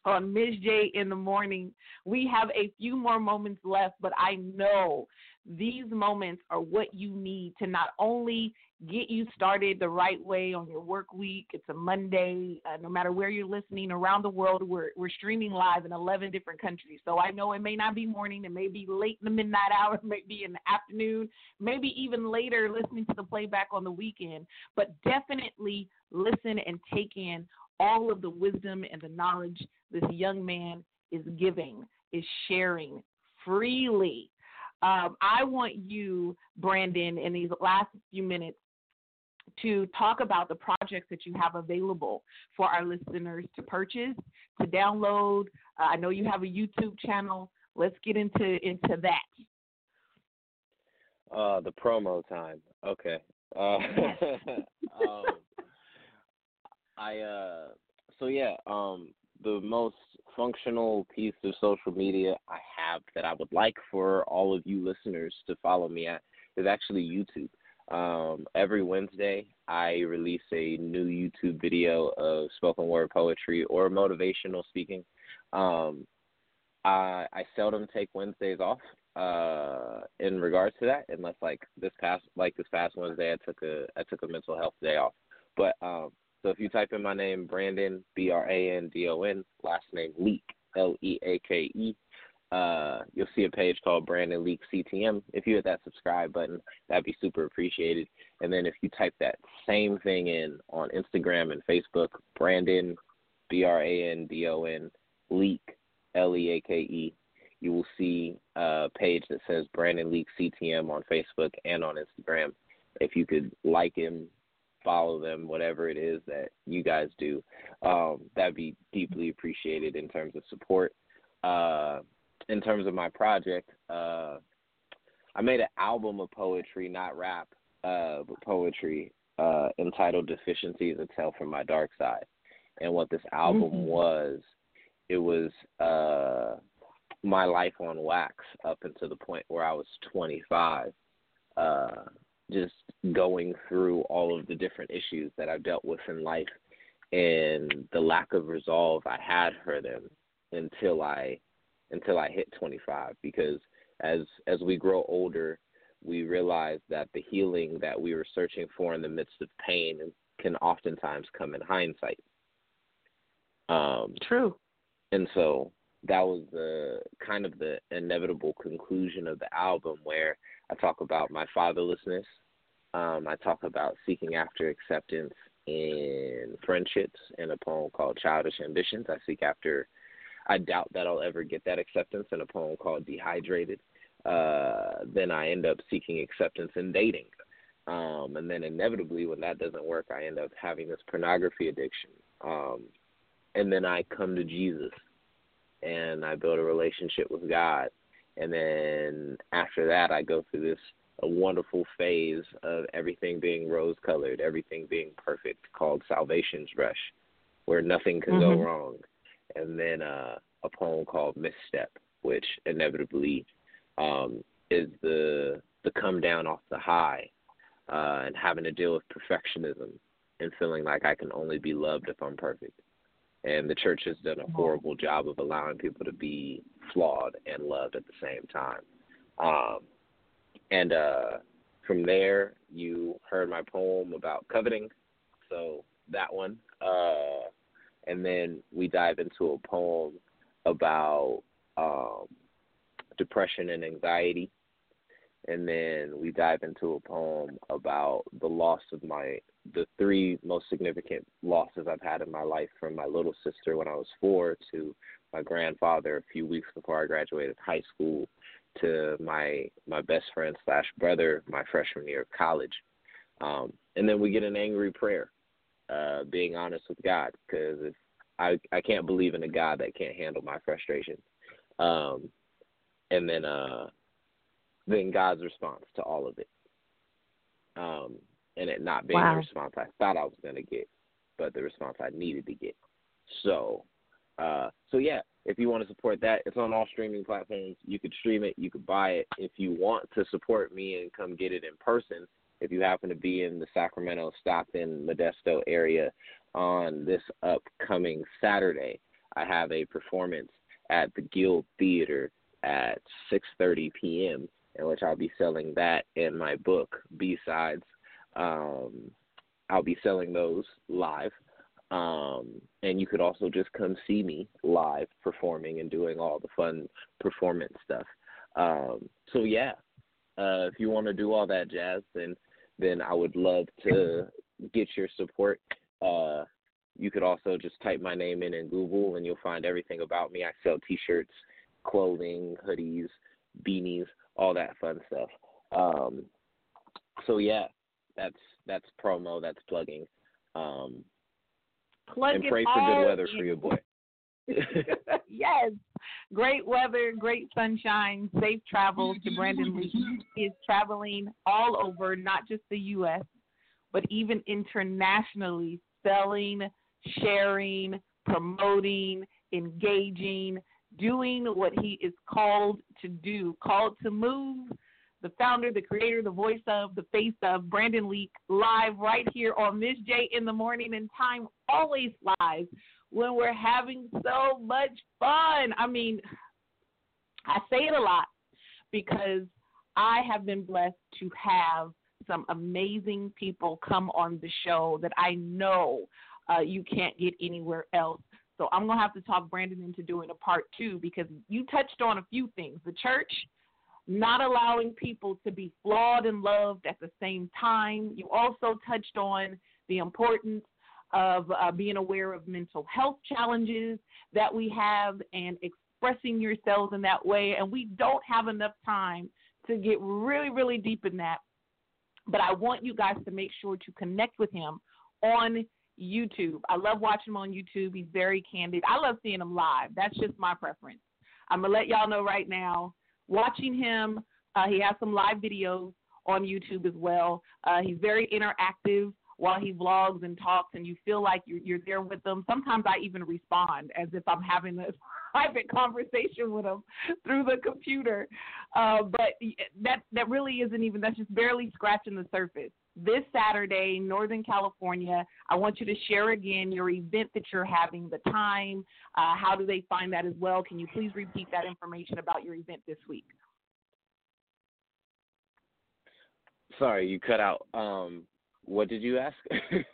on Miz J in the morning. We have a few more moments left, but I know these moments are what you need to not only get you started the right way on your work week. It's a Monday. Uh, no matter where you're listening around the world, we're we're streaming live in 11 different countries. So I know it may not be morning, it may be late in the midnight hour, it may be in the afternoon, maybe even later listening to the playback on the weekend. But definitely listen and take in all of the wisdom and the knowledge this young man is giving, is sharing freely. Um, I want you, Brandon, in these last few minutes to talk about the projects that you have available for our listeners to purchase, to download. Uh, I know you have a YouTube channel. Let's get into into that. Uh, the promo time. Okay. Uh, um, I uh, so yeah. Um, the most functional piece of social media I have that I would like for all of you listeners to follow me at is actually YouTube. Um, every Wednesday, I release a new YouTube video of spoken word poetry or motivational speaking. Um, I, I seldom take Wednesdays off uh, in regards to that, unless like this past like this past Wednesday, I took a I took a mental health day off. But um, so if you type in my name, Brandon B R A N D O N, last name Leake L E A K E, uh, you'll see a page called Brandon Leake CTM. If you hit that subscribe button, that'd be super appreciated. And then if you type that same thing in on Instagram and Facebook, Brandon B R A N D O N Leake, L E A K E, you will see a page that says Brandon Leake CTM on Facebook and on Instagram. If you could like him, follow them, whatever it is that you guys do, um, that'd be deeply appreciated in terms of support. Uh, in terms of my project, uh, I made an album of poetry, not rap, uh, but poetry, uh, entitled "Deficiencies: A Tale from My Dark Side." And what this album Mhm. was, it was uh, my life on wax up until the point where I was 25. Uh, just going through all of the different issues that I've dealt with in life and the lack of resolve I had for them until I until I hit 25 because as as we grow older we realize that the healing that we were searching for in the midst of pain can oftentimes come in hindsight. Um, True. and so that was the kind of the inevitable conclusion of the album where I talk about my fatherlessness. Um, I talk about seeking after acceptance in friendships in a poem called Childish Ambitions. I seek after, I doubt that I'll ever get that acceptance in a poem called Dehydrated. Uh, then I end up seeking acceptance in dating. Um, and then inevitably, when that doesn't work, I end up having this pornography addiction. Um, and then I come to Jesus and I build a relationship with God. And then after that, I go through this a wonderful phase of everything being rose colored, everything being perfect, called Salvation's Rush, where nothing can go Mhm. wrong. And then uh, a poem called Misstep, which inevitably um, is the the come down off the high uh, and having to deal with perfectionism and feeling like I can only be loved if I'm perfect. And the church has done a horrible job of allowing people to be flawed and loved at the same time. Um, and uh, from there, you heard my poem about coveting, so that one. Uh, and then we dive into a poem about um, depression and anxiety. And then we dive into a poem about the loss of my the three most significant losses I've had in my life from my little sister when I was four to my grandfather a few weeks before I graduated high school to my my best friend slash brother my freshman year of college. Um, and then we get an angry prayer, uh, being honest with God, because if I I can't believe in a God that can't handle my frustration. Um, and then uh, then God's response to all of it. Um, and it not being Wow. the response I thought I was gonna get, but the response I needed to get. So, uh, so yeah, if you want to support that, it's on all streaming platforms. You could stream it, you could buy it. If you want to support me and come get it in person, if you happen to be in the Sacramento, Stockton, Modesto area on this upcoming Saturday, I have a performance at the Guild Theater at 6:30 p.m. in which I'll be selling that and my book B-sides Um, I'll be selling those live. Um, and you could also just come see me live performing and doing all the fun performance stuff. Um, so yeah, uh, if you want to do all that jazz, then then I would love to get your support. Uh, you could also just type my name in in Google and you'll find everything about me. I sell T-shirts, clothing, hoodies, beanies, all that fun stuff. Um, so yeah, that's that's promo, that's plugging. Um, Plug and pray for good weather in. for your boy. yes. Great weather, great sunshine, safe travels to Brandon Lee. Mm-hmm. He is traveling all over, not just the U.S., but even internationally, selling, sharing, promoting, engaging, doing what he is called to do, called to move. The founder, the creator, the voice of, the face of Brandon Leake, live right here on Miz J in the morning and time, always live when we're having so much fun. I mean, I say it a lot because I have been blessed to have some amazing people come on the show that I know uh, you can't get anywhere else. So I'm going to have to talk Brandon into doing a part two because you touched on a few things. The church, not allowing people to be flawed and loved at the same time. You also touched on the importance of uh, being aware of mental health challenges that we have and expressing yourselves in that way. And we don't have enough time to get really, really deep in that. But I want you guys to make sure to connect with him on YouTube. I love watching him on YouTube. He's very candid. I love seeing him live. That's just my preference. I'm going to let y'all know right now. Watching him, uh, he has some live videos on YouTube as well. Uh, he's very interactive while he vlogs and talks, and you feel like you're, you're there with them. Sometimes I even respond as if I'm having a private conversation with him through the computer. Uh, but that that really isn't even. That's just barely scratching the surface. This Saturday, Northern California. I want you to share again your event that you're having, the time. Uh, how do they find that as well? Can you please repeat that information about your event this week? Sorry, you cut out. Um, what did you ask?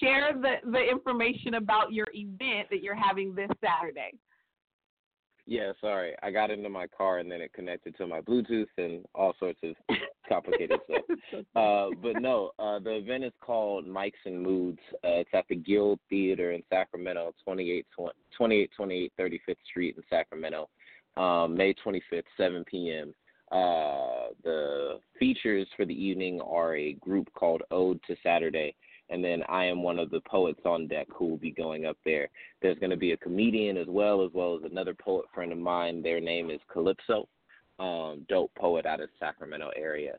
share the, the information about your event that you're having this Saturday. Yeah, sorry. I got into my car and then it connected to my Bluetooth and all sorts of complicated stuff. Uh, but no, uh, the event is called Mics and Moods. Uh, it's at the Guild Theater in Sacramento, 2828 35th Street in Sacramento, um, May 25th, 7 p.m. Uh, the features for the evening are a group called Ode to Saturday, and then I am one of the poets on deck who will be going up there. There's going to be a comedian as well, as well as another poet friend of mine. Their name is Calypso, um, dope poet out of Sacramento area.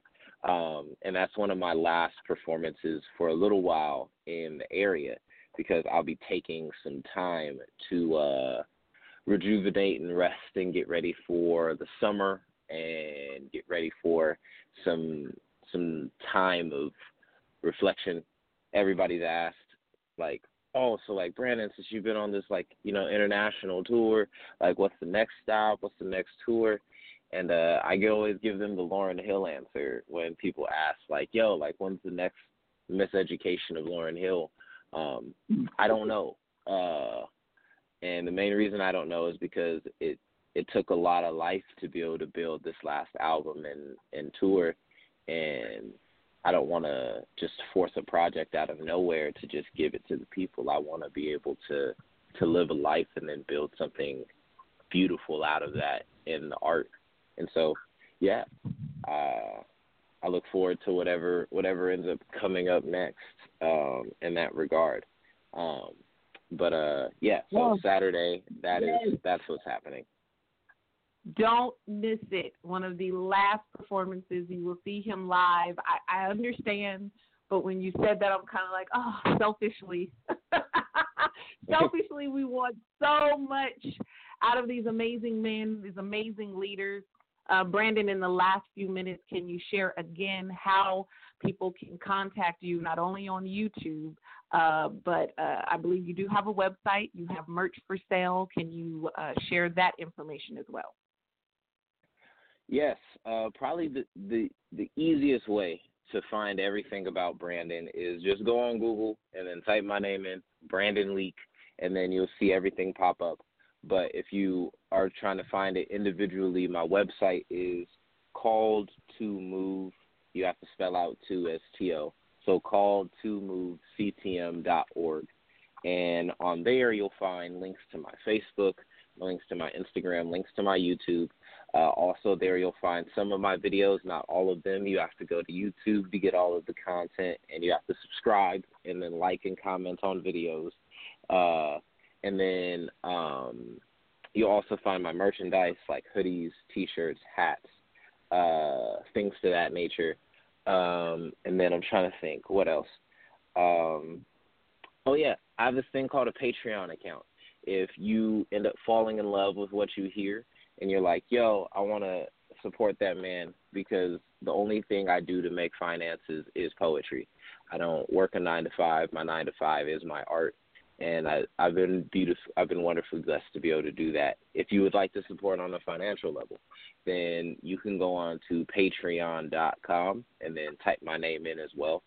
Um, and that's one of my last performances for a little while in the area because I'll be taking some time to uh, rejuvenate and rest and get ready for the summer and get ready for some some time of reflection. Everybody's asked like, oh, so like Brandon, since you've been on this like you know international tour, like what's the next stop? What's the next tour? And uh, I always give them the Lauryn Hill answer when people ask like, yo, like when's the next miseducation of Lauryn Hill? Um, I don't know. Uh, and the main reason I don't know is because it it took a lot of life to be able to build this last album and and tour and I don't want to just force a project out of nowhere to just give it to the people. I want to be able to to live a life and then build something beautiful out of that in the art. And so, yeah, uh, I look forward to whatever whatever ends up coming up next um, in that regard. Um, but uh, yeah, so Saturday that is that's what's happening. Don't miss it. One of the last performances, you will see him live. I, I understand, but when you said that, I'm kind of like, oh, selfishly. selfishly, we want so much out of these amazing men, these amazing leaders. Uh, Brandon, in the last few minutes, can you share again how people can contact you, not only on YouTube, uh, but uh, I believe you do have a website, you have merch for sale. Can you uh, share that information as well? Yes, uh, probably the, the the easiest way to find everything about Brandon is just go on Google and then type my name in, Brandon Leake, and then you'll see everything pop up. But if you are trying to find it individually, my website is called to move. You have to spell out two S T O. So called to move CTM.org. And on there, you'll find links to my Facebook, links to my Instagram, links to my YouTube. Uh, also, there you'll find some of my videos, not all of them. You have to go to YouTube to get all of the content, and you have to subscribe and then like and comment on videos. Uh, and then um, you'll also find my merchandise like hoodies, T-shirts, hats, uh, things to that nature. Um, and then I'm trying to think what else. Um, oh yeah, I have this thing called a Patreon account. If you end up falling in love with what you hear and you're like, yo, I want to support that man because the only thing I do to make finances is poetry. I don't work a nine to five. My nine to five is my art, and I, I've been beautiful. I've been wonderfully blessed to be able to do that. If you would like to support on a financial level, then you can go on to Patreon.com and then type my name in as well,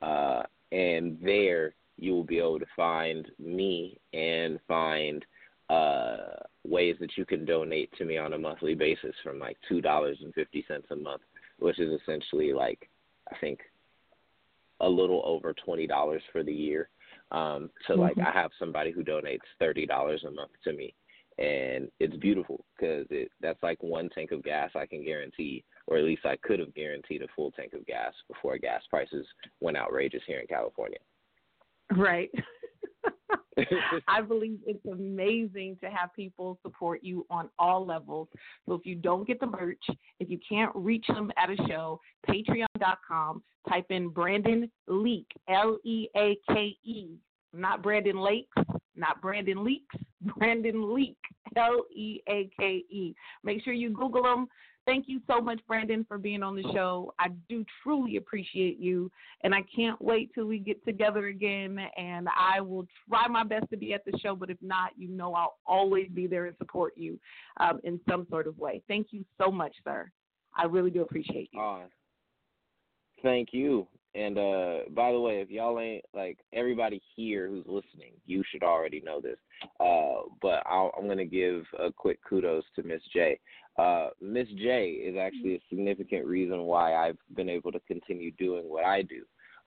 uh, and there you will be able to find me and find uh, ways that you can donate to me on a monthly basis from like two dollars and fifty cents a month, which is essentially like I think a little over twenty dollars for the year. Um, so like Mhm. I have somebody who donates thirty dollars a month to me, and it's beautiful because it that's like one tank of gas I can guarantee, or at least I could have guaranteed a full tank of gas before gas prices went outrageous here in California. Right. I believe it's amazing to have people support you on all levels. So if you don't get the merch, if you can't reach them at a show, patreon.com, type in Brandon Leake, L E A K E, not Brandon Lakes, not Brandon Leaks, Brandon Leake, L E A K E. Make sure you Google them. Thank you so much, Brandon, for being on the show. I do truly appreciate you, and I can't wait till we get together again. And I will try my best to be at the show, but if not, you know I'll always be there and support you um, in some sort of way. Thank you so much, sir. I really do appreciate you. Uh, thank you. And uh by the way, if y'all ain't like everybody here who's listening, you should already know this. Uh but I'll, I'm gonna give a quick kudos to Miz J. Uh Miz J is actually a significant reason why I've been able to continue doing what I do.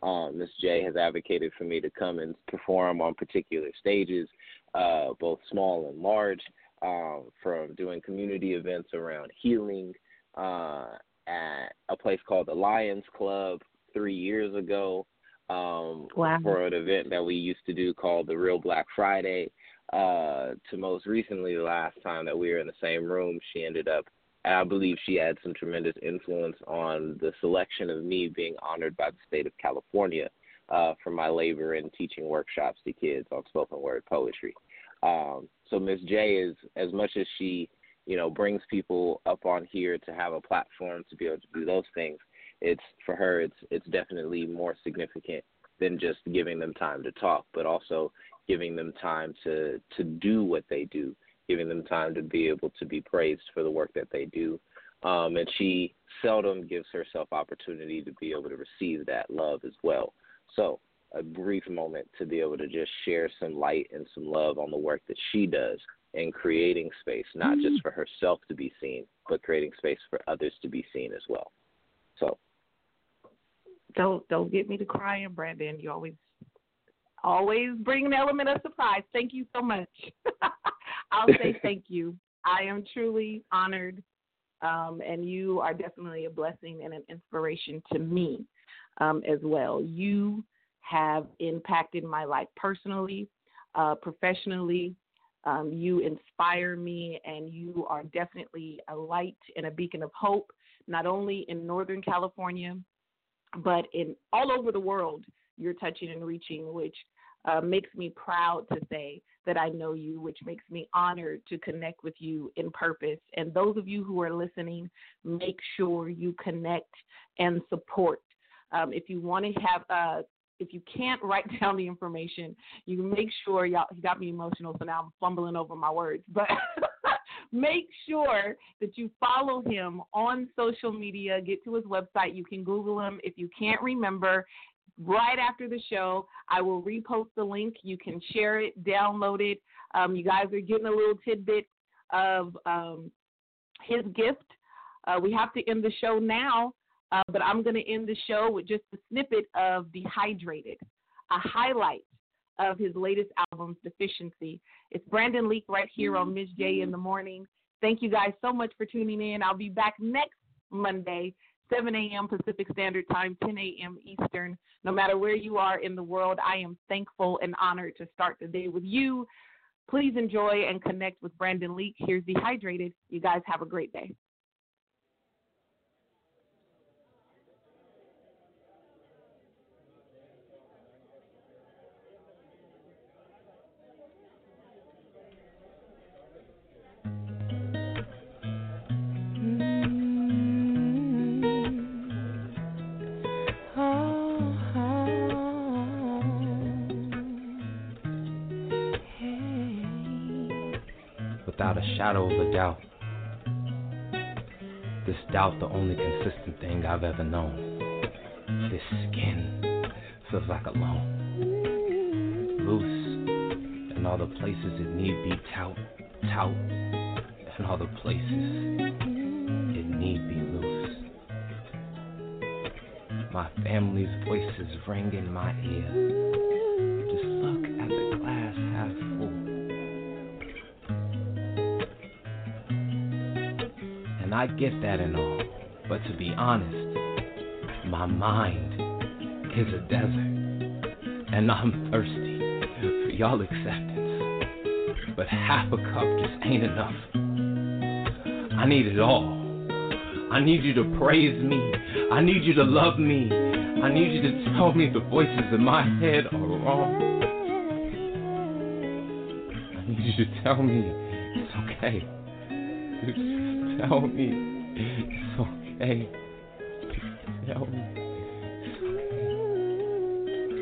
Um, Miz J has advocated for me to come and perform on particular stages, uh, both small and large, um, from doing community events around healing, uh, at a place called the Lions Club three years ago um, Wow. for an event that we used to do called the Real Black Friday. Uh, to most recently, the last time that we were in the same room, she ended up. I believe she had some tremendous influence on the selection of me being honored by the state of California uh, for my labor in teaching workshops to kids on spoken word poetry. Um, so Miz J is as much as she, you know, brings people up on here to have a platform to be able to do those things. It's for her. It's it's definitely more significant than just giving them time to talk, but also giving them time to to do what they do, giving them time to be able to be praised for the work that they do. Um, and she seldom gives herself opportunity to be able to receive that love as well. So a brief moment to be able to just share some light and some love on the work that she does in creating space, not just for herself to be seen, but creating space for others to be seen as well. So Don't don't get me to crying, Brandon. You always always bring an element of surprise. Thank you so much. I'll say thank you. I am truly honored, um, and you are definitely a blessing and an inspiration to me um, as well. You have impacted my life personally, uh, professionally. Um, you inspire me, and you are definitely a light and a beacon of hope, not only in Northern California, but in all over the world. You're touching and reaching, which uh, makes me proud to say that I know you, which makes me honored to connect with you in purpose. And those of you who are listening, make sure you connect and support. Um, if you want to have uh, if you can't write down the information, you make sure y'all you got me emotional, so now I'm fumbling over my words. But make sure that you follow him on social media. Get to his website. You can Google him. If you can't remember, right after the show, I will repost the link. You can share it, download it. Um, you guys are getting a little tidbit of um, his gift. Uh, we have to end the show now, uh, but I'm going to end the show with just a snippet of Dehydrated, a highlight of his latest album, Deficiency. It's Brandon Leake right here on Miz J in the morning. Thank you guys so much for tuning in. I'll be back next Monday, 7 a.m. Pacific Standard Time, 10 a.m. Eastern. No matter where you are in the world, I am thankful and honored to start the day with you. Please enjoy and connect with Brandon Leake. Here's Dehydrated. You guys have a great day. Shadow of a doubt. This doubt, the only consistent thing I've ever known. This skin feels like a loan. Loose in all the places it need be tout, tout, and all the places it need be loose. My family's voices ring in my ear. Just look at the glass half I get that and all, but to be honest, my mind is a desert, and I'm thirsty for y'all acceptance. But half a cup just ain't enough. I need it all. I need you to praise me. I need you to love me. I need you to tell me the voices in my head are wrong. I need you to tell me it's okay. Tell me it's okay. Tell me.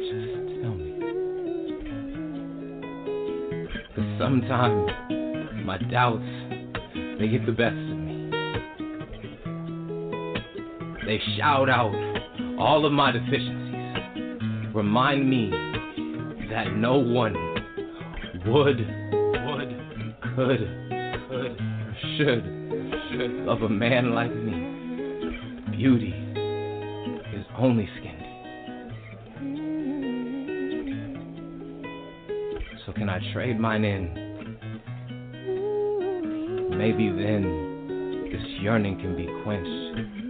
Just tell me. Cause sometimes my doubts, they get the best of me. They shout out all of my deficiencies. Remind me that no one would, would, could, could, should, love a man like me. Beauty is only skin deep. So can I trade mine in? Maybe then this yearning can be quenched.